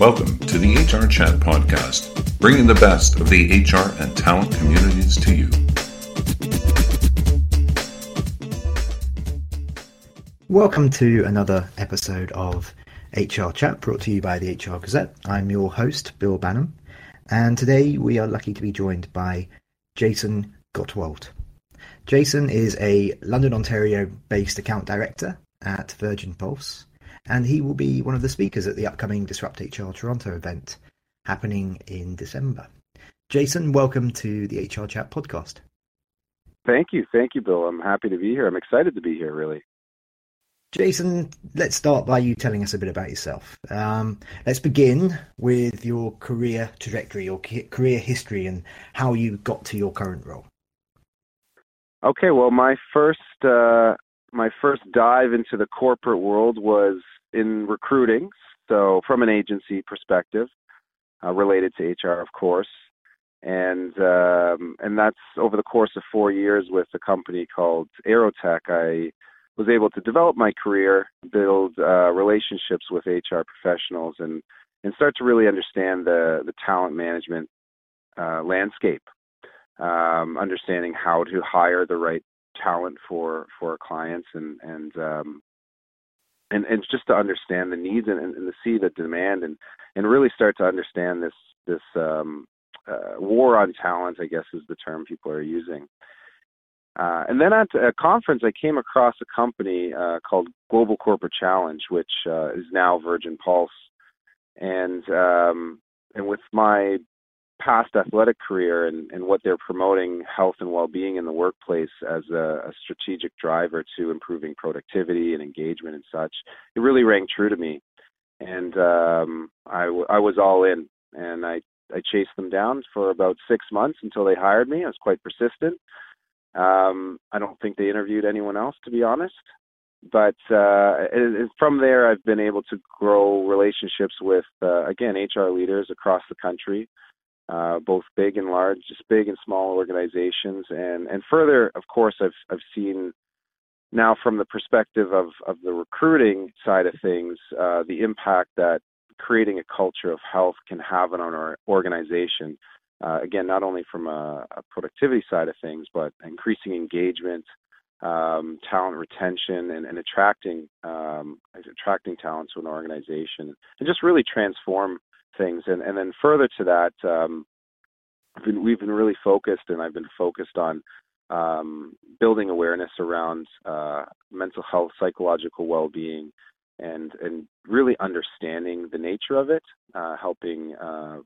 Welcome to the HR Chat Podcast, bringing the best of the HR and talent communities to you. Welcome to another episode of HR Chat brought to you by the HR Gazette. I'm your host, Bill Banham, and today we are lucky to be joined by Jason Gottwald. Jason is a London, Ontario based account director at Virgin Pulse and he will be one of the speakers at the upcoming Disrupt HR Toronto event happening in December. Jason, welcome to the HR Chat podcast. Thank you. Thank you, Bill. I'm happy to be here. I'm excited to be here, really. Jason, let's start by you telling us a bit about yourself. Um, let's begin with your career trajectory, your career history, and how you got to your current role. Okay, well, my first uh, my first dive into the corporate world was in recruiting. So, from an agency perspective, uh, related to HR, of course, and um, and that's over the course of four years with a company called Aerotek. I was able to develop my career, build uh, relationships with HR professionals, and and start to really understand the the talent management uh, landscape. Um, understanding how to hire the right talent for for clients and and um, and and just to understand the needs and, and, to see the demand and and really start to understand this this um, uh, war on talent, I guess is the term people are using. Uh, and then at a conference, I came across a company uh, called Global Corporate Challenge, which uh, is now Virgin Pulse. And um, and with my past athletic career and, and what they're promoting health and well-being in the workplace as a, a strategic driver to improving productivity and engagement and such, it really rang true to me. And um, I, w- I was all in, and I, I chased them down for about six months until they hired me. I was quite persistent. Um, I don't think they interviewed anyone else, to be honest. But uh, from there, I've been able to grow relationships with, uh, again, HR leaders across the country uh, both big and large, just big and small organizations, and and further, of course, I've I've seen now from the perspective of of the recruiting side of things, uh, the impact that creating a culture of health can have on our organization. Uh, again, not only from a, a, productivity side of things, but increasing engagement, um, talent retention, and, and attracting um, attracting talent to an organization, and just really transform things. And, and then further to that, um, we've, been, we've been really focused, and I've been focused on um, building awareness around uh, mental health, psychological well-being, and and really understanding the nature of it, uh, helping uh,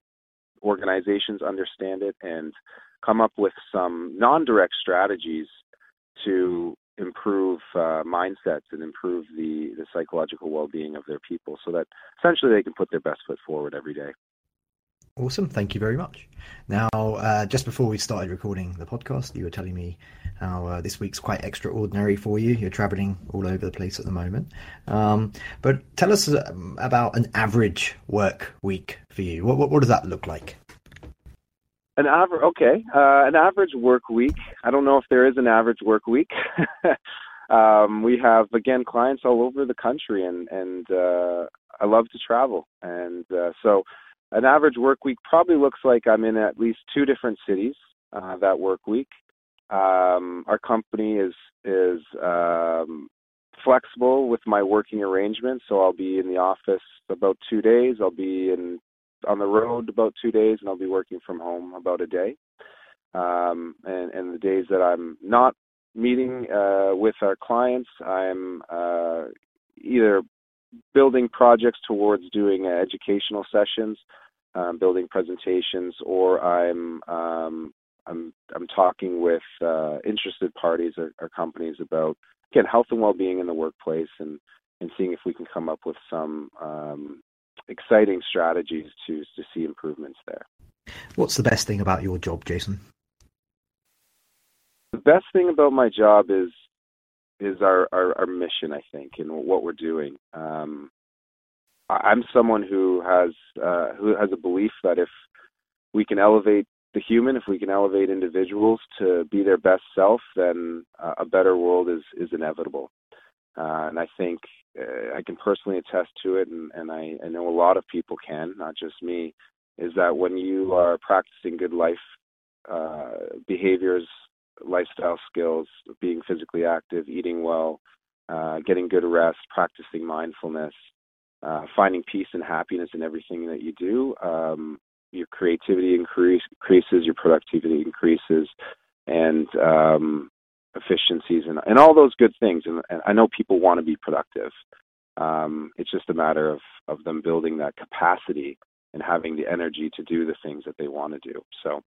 organizations understand it, and come up with some non-direct strategies to improve uh, mindsets and improve the, the psychological well-being of their people so that essentially they can put their best foot forward every day. Awesome. Thank you very much. Now uh, just before we started recording the podcast you were telling me how uh, this week's quite extraordinary for you. You're traveling all over the place at the moment. Um, but tell us um, about an average work week for you. What, what, what does that look like an average, okay, uh, an average work week. I don't know if there is an average work week. um, we have again clients all over the country, and and uh, I love to travel, and uh, so an average work week probably looks like I'm in at least two different cities uh, that work week. Um, our company is is um, flexible with my working arrangements, so I'll be in the office about two days. I'll be in on the road about two days, and I'll be working from home about a day. Um, and, and the days that I'm not meeting uh, with our clients, I'm uh, either building projects towards doing uh, educational sessions, um, building presentations, or I'm um, I'm I'm talking with uh, interested parties or, or, companies about again health and well-being in the workplace, and and seeing if we can come up with some um, exciting strategies to to see improvements there. What's the best thing about your job, Jason? The best thing about my job is is our our, our mission, I think, and what we're doing. Um, I'm someone who has uh, who has a belief that if we can elevate the human, if we can elevate individuals to be their best self, then uh, a better world is is inevitable. Uh, and I think I can personally attest to it, and, and I, I know a lot of people can, not just me, is that when you are practicing good life uh, behaviors, lifestyle skills, being physically active, eating well, uh, getting good rest, practicing mindfulness, uh, finding peace and happiness in everything that you do, um, your creativity increase, increases, your productivity increases, and um, efficiencies and, and all those good things. And, and I know people want to be productive. Um, it's just a matter of, of them building that capacity and having the energy to do the things that they want to do. So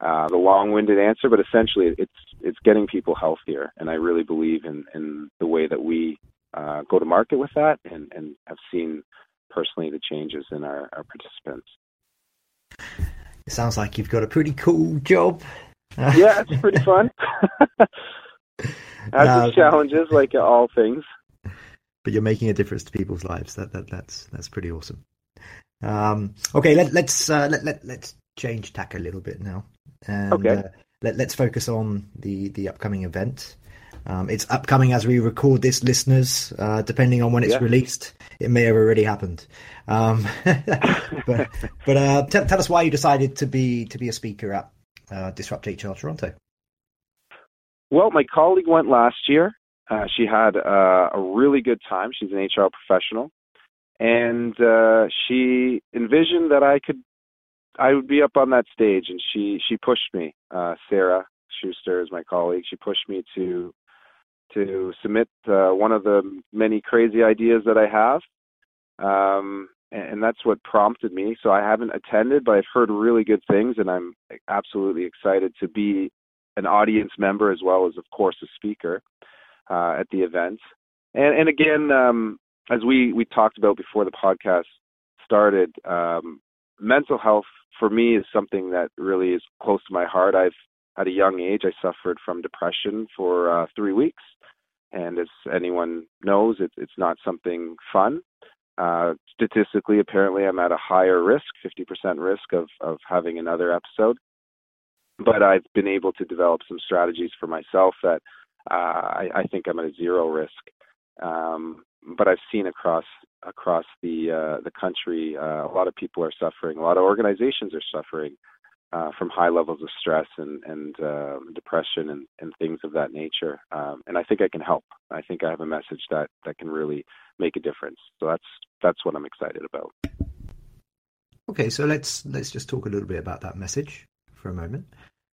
uh, the long-winded answer, but essentially it's it's getting people healthier, and I really believe in in the way that we uh, go to market with that, and and have seen personally the changes in our, our participants. It sounds like you've got a pretty cool job. yeah, it's pretty fun. Has its challenges, like all things. But you're making a difference to people's lives. That that that's that's pretty awesome. Um, okay, let, let's uh, let, let let's change tack a little bit now, and okay. uh, let, let's focus on the the upcoming event. Um, it's upcoming as we record this, listeners. Uh, depending on when it's yeah. released, it may have already happened. Um, but but uh, t- tell us why you decided to be to be a speaker at uh, Disrupt HR Toronto. Well, my colleague went last year. Uh, she had uh, a really good time. She's an HR professional, and uh, she envisioned that I could I would be up on that stage, and she she pushed me. Uh, Sarah Schuster is my colleague. She pushed me to to submit uh, one of the many crazy ideas that I have, um, and, and that's what prompted me. So I haven't attended, but I've heard really good things, and I'm absolutely excited to be an audience member as well as, of course, a speaker uh, at the event. And and again, um, as we we talked about before the podcast started, um, mental health for me is something that really is close to my heart. I've at a young age I suffered from depression for uh, three weeks, and as anyone knows, it, it's not something fun. Uh, statistically, apparently, I'm at a higher risk, 50% risk of of having another episode. But I've been able to develop some strategies for myself that uh, I, I think I'm at a zero risk. Um, but I've seen across across the uh, the country, uh, a lot of people are suffering. A lot of organizations are suffering uh, from high levels of stress and and uh, depression and, and things of that nature. Um, and I think I can help. I think I have a message that that can really make a difference. So that's that's what I'm excited about. Okay, so let's let's just talk a little bit about that message for a moment.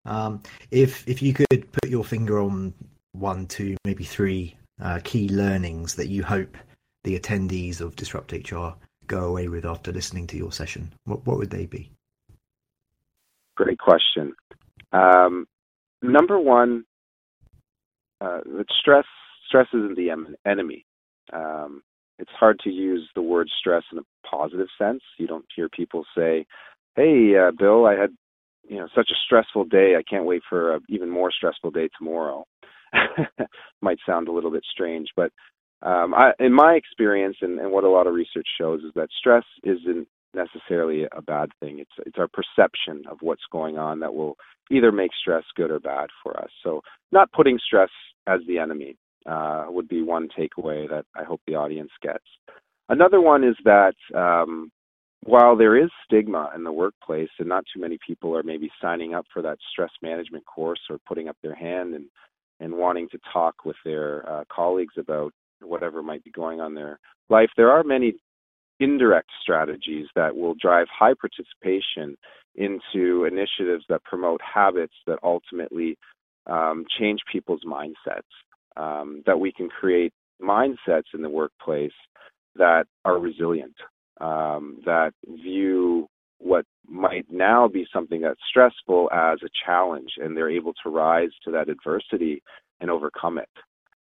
Um, if if you could put your finger on one, two, maybe three uh, key learnings that you hope the attendees of Disrupt HR go away with after listening to your session? What, what would they be? Great question. Um, number one, uh, stress stress isn't the enemy. Um, it's hard to use the word stress in a positive sense. You don't hear people say, "Hey, uh, Bill, I had you know such a stressful day. I can't wait for an even more stressful day tomorrow." Might sound a little bit strange, but um, I, in my experience and, and what a lot of research shows is that stress isn't necessarily a bad thing. It's it's our perception of what's going on that will either make stress good or bad for us. So not putting stress as the enemy uh, would be one takeaway that I hope the audience gets. Another one is that um, while there is stigma in the workplace and not too many people are maybe signing up for that stress management course or putting up their hand and and wanting to talk with their uh, colleagues about whatever might be going on in their life, there are many indirect strategies that will drive high participation into initiatives that promote habits that ultimately um, change people's mindsets. Um, that we can create mindsets in the workplace that are resilient, um, that view what might now be something that's stressful as a challenge, and they're able to rise to that adversity and overcome it.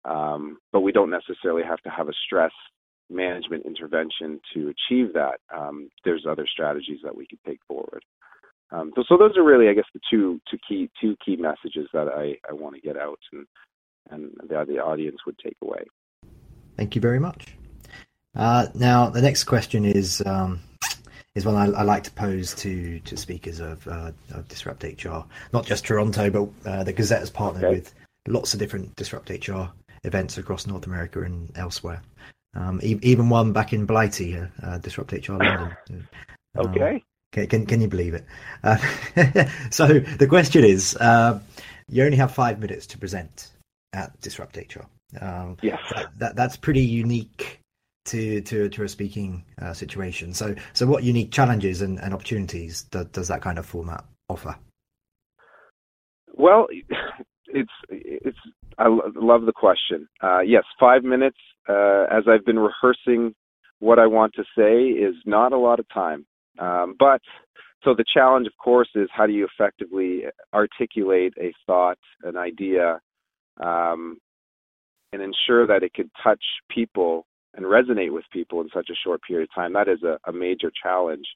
Um, but we don't necessarily have to have a stress management intervention to achieve that. Um, there's other strategies that we could take forward. Um, so, so, those are really, I guess, the two two key two key messages that I, I want to get out and and the, the audience would take away. Thank you very much. Uh, now, the next question is um, is one I, I, like to pose to to speakers of, uh, of Disrupt HR, not just Toronto, but uh, the Gazette has partnered okay. with lots of different Disrupt HR events across North America and elsewhere. Um, e- even one back in Blighty, uh, uh, Disrupt HR London. Um, okay. Can, can, can you believe it? Uh, so the question is, uh, you only have five minutes to present at Disrupt HR. Um, yes, that, that, that's pretty unique to to to a speaking uh, situation. So so what unique challenges and, and opportunities does, does that kind of format offer? Well, it's it's I love the question. Uh, yes, five minutes. Uh, as I've been rehearsing what I want to say is not a lot of time. Um, but so the challenge, of course, is how do you effectively articulate a thought, an idea, um, and ensure that it could touch people and resonate with people in such a short period of time. That is a, a major challenge.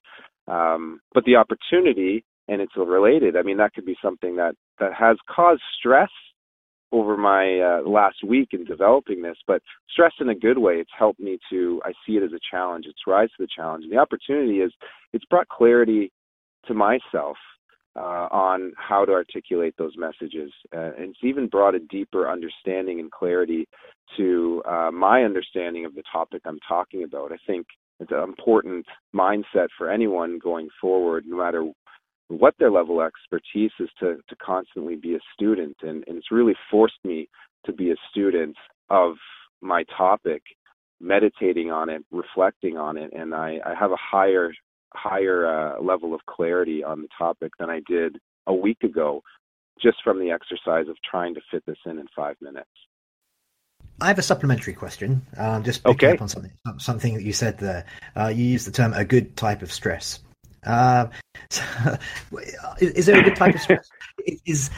Um, but the opportunity, and it's related. I mean, that could be something that that has caused stress over my uh, last week in developing this, but stress in a good way. It's helped me to, I see it as a challenge. It's rise to the challenge. And the opportunity is, it's brought clarity to myself uh, on how to articulate those messages. Uh, and it's even brought a deeper understanding and clarity to uh, my understanding of the topic I'm talking about. I think it's an important mindset for anyone going forward, no matter what their level of expertise is to, to constantly be a student. And, and it's really forced me to be a student of my topic, meditating on it, reflecting on it. And I, I have a higher, higher uh, level of clarity on the topic than I did a week ago, just from the exercise of trying to fit this in in five minutes. I have a supplementary question. Um, just picking okay. up on something, something that you said there. Uh, you used the term "a good type of stress." Uh, so, is, there a good type of stress? is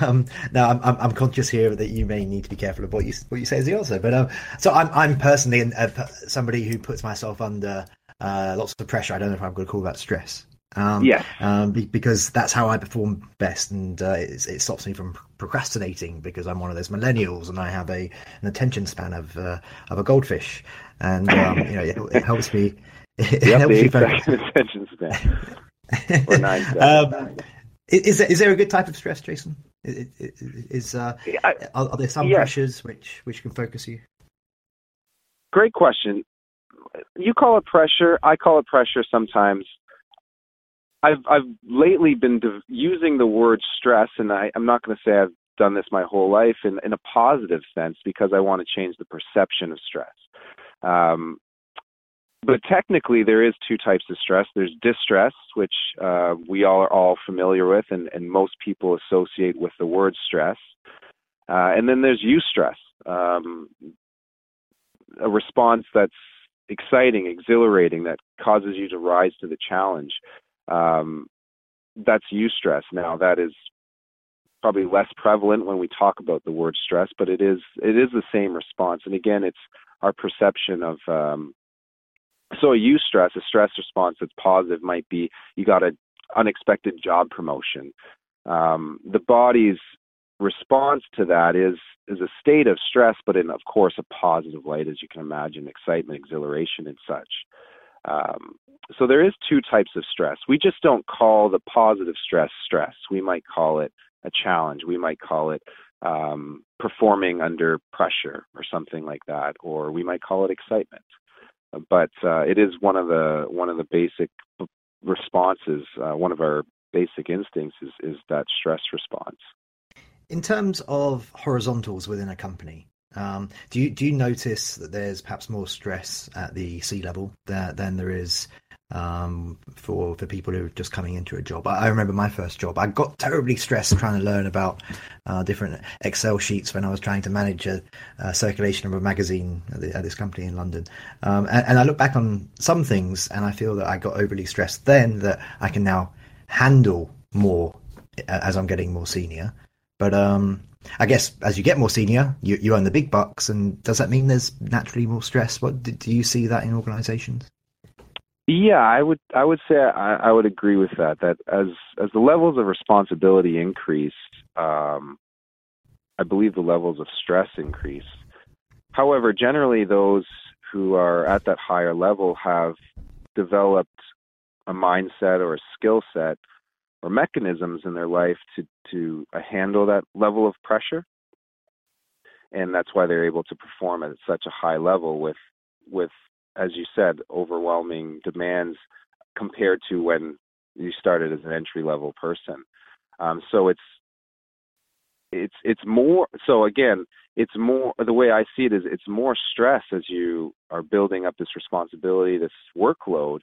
um, now I'm, I'm, conscious here that you may need to be careful of what you what you say as the answer, but um, so I'm I'm personally an, somebody who puts myself under uh, lots of pressure. I don't know if I'm going to call that stress. Um, yeah. Um, be, because that's how I perform best, and uh, it, it, stops me from procrastinating because I'm one of those millennials, and I have a an attention span of uh, of a goldfish, and um, you know it, it helps me yep, the eight second attention span. or nine um, is, there, is there a good type of stress, Jason? Is, uh, I, are, are, there some pressures which which can focus you? Great question. You call it pressure. I call it pressure sometimes. I've I've lately been de- using the word stress, and I, I'm not going to say I've done this my whole life in, in a positive sense because I want to change the perception of stress. Um, but technically, there is two types of stress. There's distress, which uh, we all are all familiar with, and, and most people associate with the word stress. Uh, and then there's eustress, um, a response that's exciting, exhilarating, that causes you to rise to the challenge. Um, that's eustress. Now, that is probably less prevalent when we talk about the word stress, but it is it is the same response. And again, it's our perception of um, so a eustress, a stress response that's positive might be you got an unexpected job promotion. Um, the body's response to that is is a state of stress, but in of course a positive light, as you can imagine, excitement, exhilaration, and such. Um, so there is two types of stress. We just don't call the positive stress stress. We might call it a challenge. We might call it um, performing under pressure or something like that, or we might call it excitement but uh, it is one of the one of the basic responses. Uh, one of our basic instincts is is that stress response. In terms of horizontals within a company, um, do you do you notice that there's perhaps more stress at the C level than, than there is um, for for people who are just coming into a job. I, I, remember my first job. I got terribly stressed trying to learn about uh, different Excel sheets when I was trying to manage a, a circulation of a magazine at, the, at, this company in London. Um, and, and I look back on some things and I feel that I got overly stressed then that I can now handle more as I'm getting more senior. But um, I guess as you get more senior, you, you earn the big bucks, and does that mean there's naturally more stress? What do, you see that in organisations? Yeah, I would I would say I, I would agree with that. That as as the levels of responsibility increase, um, I believe the levels of stress increase. However, generally those who are at that higher level have developed a mindset or a skill set or mechanisms in their life to to uh, handle that level of pressure. and that's why they're able to perform at such a high level with with as you said overwhelming demands compared to when you started as an entry level person um, so it's it's it's more so again it's more the way i see it is it's more stress as you are building up this responsibility this workload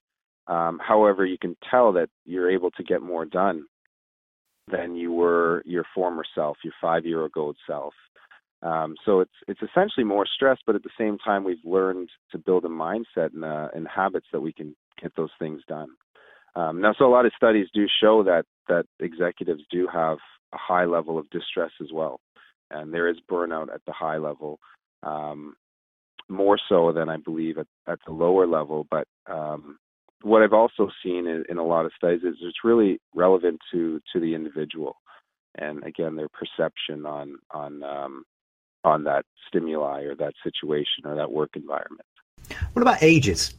um, however you can tell that you're able to get more done than you were your former self your five year ago self um, so it's it's essentially more stress but at the same time we've learned to build a mindset and, uh, and habits that we can get those things done um, now so a lot of studies do show that that executives do have a high level of distress as well. And there is burnout at the high level, um, more so than I believe at, at the lower level. But um, what I've also seen in, in, a lot of studies is it's really relevant to to the individual, and again their perception on on um, on that stimuli or that situation or that work environment. What about ages?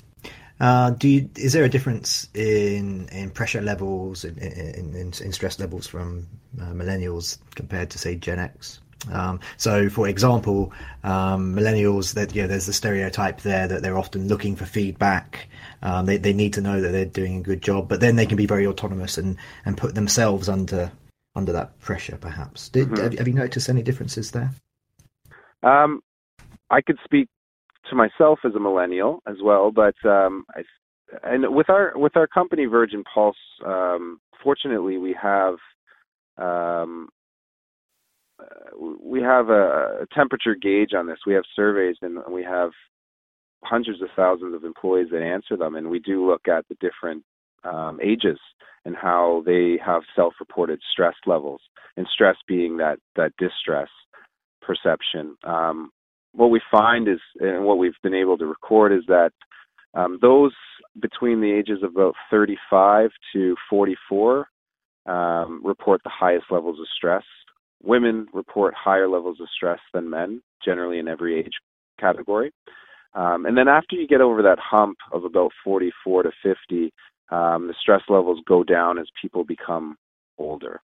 Uh, do you, is there a difference in in pressure levels in in, in, in stress levels from uh, millennials compared to say Gen X? Um, so, for example, um, millennials, that you know, there's the stereotype there that they're often looking for feedback. Um, they they need to know that they're doing a good job, but then they can be very autonomous and, and put themselves under under that pressure. Perhaps. Did, mm-hmm. have, have, you noticed any differences there? Um, I could speak to myself as a millennial as well, but um, I, and with our with our company Virgin Pulse, um, fortunately we have um, we have a, a temperature gauge on this. We have surveys and we have hundreds of thousands of employees that answer them, and we do look at the different um, ages and how they have self-reported stress levels, and stress being that that distress perception. Um, what we find is, and what we've been able to record is that um, those between the ages of about 35 to 44 um, report the highest levels of stress. Women report higher levels of stress than men, generally in every age category. Um, and then after you get over that hump of about 44 to 50, um, the stress levels go down as people become older.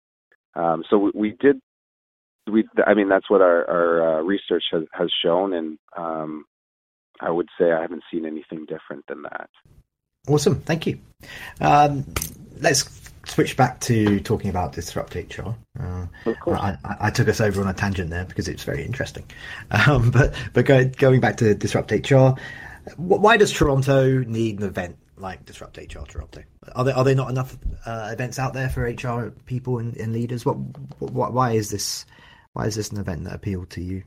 Um, so we, we, did we I mean that's what our our uh, research has has shown, and um, I would say I haven't seen anything different than that. Awesome, thank you. Um, let's switch back to talking about disrupt HR. Uh, I, I, took us over on a tangent there because it's very interesting. Um, but but go, going back to disrupt HR, why does Toronto need an event like Disrupt HR Toronto? Are there are there not enough uh, events out there for HR people and, and leaders? What, what why is this why is this an event that appealed to you?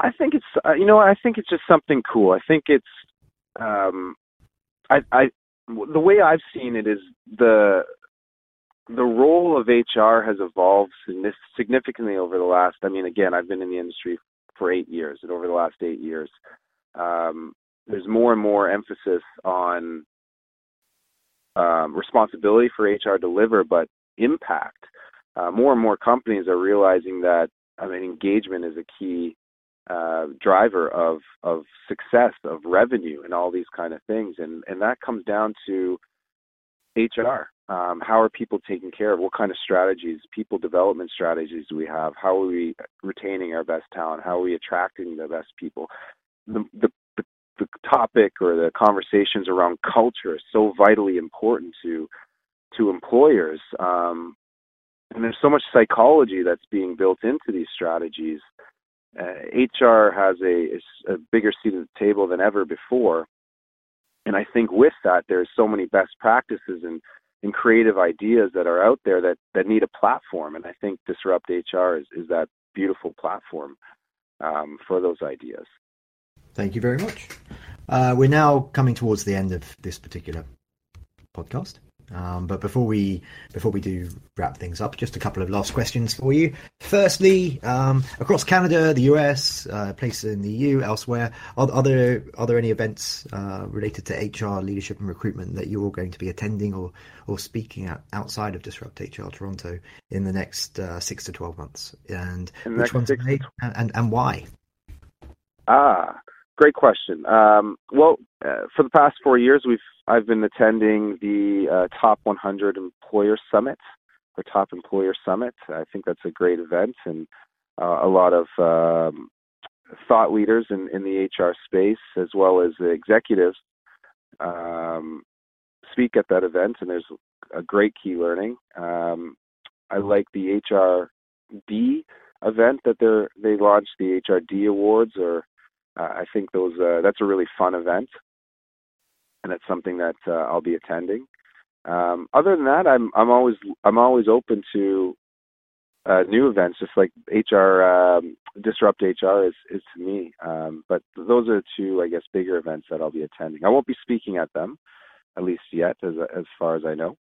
I think it's uh, you know I think it's just something cool. I think it's um, I, I the way I've seen it is the the role of HR has evolved significantly over the last. I mean, again, I've been in the industry for eight years, and over the last eight years, um, there's more and more emphasis on um, responsibility for HR deliver, but impact uh, more and more companies are realizing that I mean engagement is a key uh, driver of of success, of revenue, and all these kind of things, and and that comes down to HR. Um, how are people taken care of? What kind of strategies, people development strategies do we have? How are we retaining our best talent? How are we attracting the best people? The, the, the, topic or the conversations around culture is so vitally important to to employers. Um, and there's so much psychology that's being built into these strategies. Uh, HR has a, a bigger seat at the table than ever before, and I think with that, there's so many best practices and, and creative ideas that are out there that, that need a platform. And I think Disrupt HR is, is that beautiful platform um, for those ideas. Thank you very much. Uh, we're now coming towards the end of this particular podcast. Um, but before we before we do wrap things up, just a couple of last questions for you. Firstly, um, across Canada, the US, uh, places in the EU, elsewhere, are, are, there are there any events uh, related to HR leadership and recruitment that you're all going to be attending or or speaking at outside of Disrupt HR Toronto in the next uh, six to twelve months? And which ones are they, and, and and why? Ah, Great question. Um, well, uh, for the past four years, we've I've been attending the uh, Top 100 Employer Summit or Top Employer Summit. I think that's a great event, and uh, a lot of um, thought leaders in, in the HR space, as well as the executives, um, speak at that event, and there's a great key learning. Um, I like the HRD event that they're they launched the HRD awards, or uh, I think those uh, that's a really fun event, and it's something that uh, I'll be attending. Um, other than that, I'm I'm always I'm always open to uh, new events, just like HR um, Disrupt HR is is to me. Um, but those are two, I guess, bigger events that I'll be attending. I won't be speaking at them, at least yet, as as far as I know.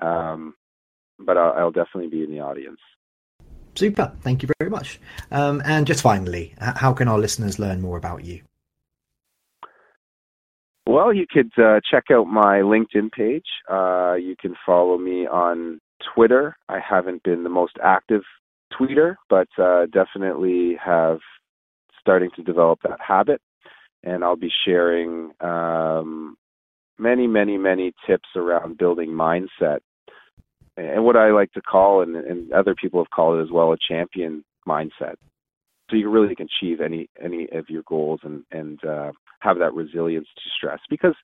Um, but I'll, I'll, definitely be in the audience. Super. Thank you very much. Um, and just finally, how can our listeners learn more about you? Well, you could uh, check out my LinkedIn page. Uh, you can follow me on Twitter. I haven't been the most active tweeter, but uh, definitely have starting to develop that habit. And I'll be sharing um, many, many, many tips around building mindset and what I like to call, and, and other people have called it as well, a champion mindset. So you really can achieve any any of your goals and and uh, have that resilience to stress. Because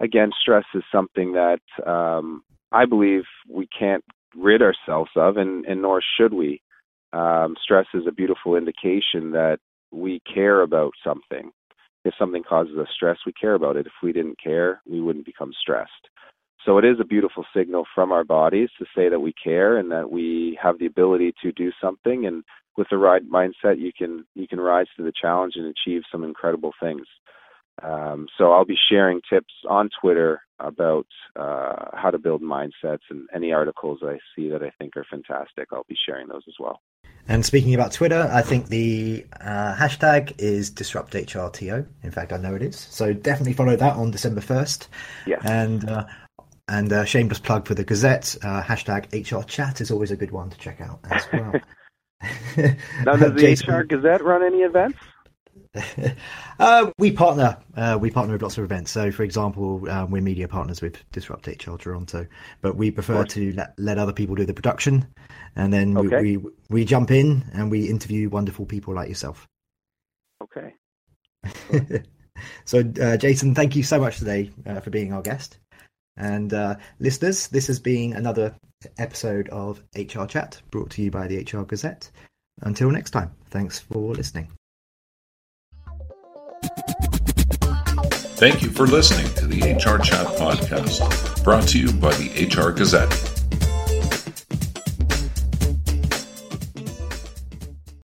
again, stress is something that um, I believe we can't rid ourselves of, and, and nor should we. Um, stress is a beautiful indication that we care about something. If something causes us stress, we care about it. If we didn't care, we wouldn't become stressed. So it is a beautiful signal from our bodies to say that we care and that we have the ability to do something. And with the right mindset, you can you can rise to the challenge and achieve some incredible things. Um, so I'll be sharing tips on Twitter about uh, how to build mindsets and any articles I see that I think are fantastic. I'll be sharing those as well. And speaking about Twitter, I think the uh, hashtag is DisruptHRTO. In fact, I know it is. So definitely follow that on December 1st. Yeah. And uh, and shameless plug for the Gazette, uh, hashtag HR Chat is always a good one to check out as well. now, does the Jason, HR Gazette run any events? uh, we partner. Uh, we partner with lots of events. So, for example, um, we're media partners with Disrupt HR Toronto, but we prefer to let, let other people do the production, and then okay. we, we, we jump in and we interview wonderful people like yourself. Okay. so, uh, Jason, thank you so much today uh, for being our guest. And uh, listeners, this has been another episode of HR Chat brought to you by the HR Gazette. Until next time, thanks for listening. Thank you for listening to the HR Chat podcast, brought to you by the HR Gazette.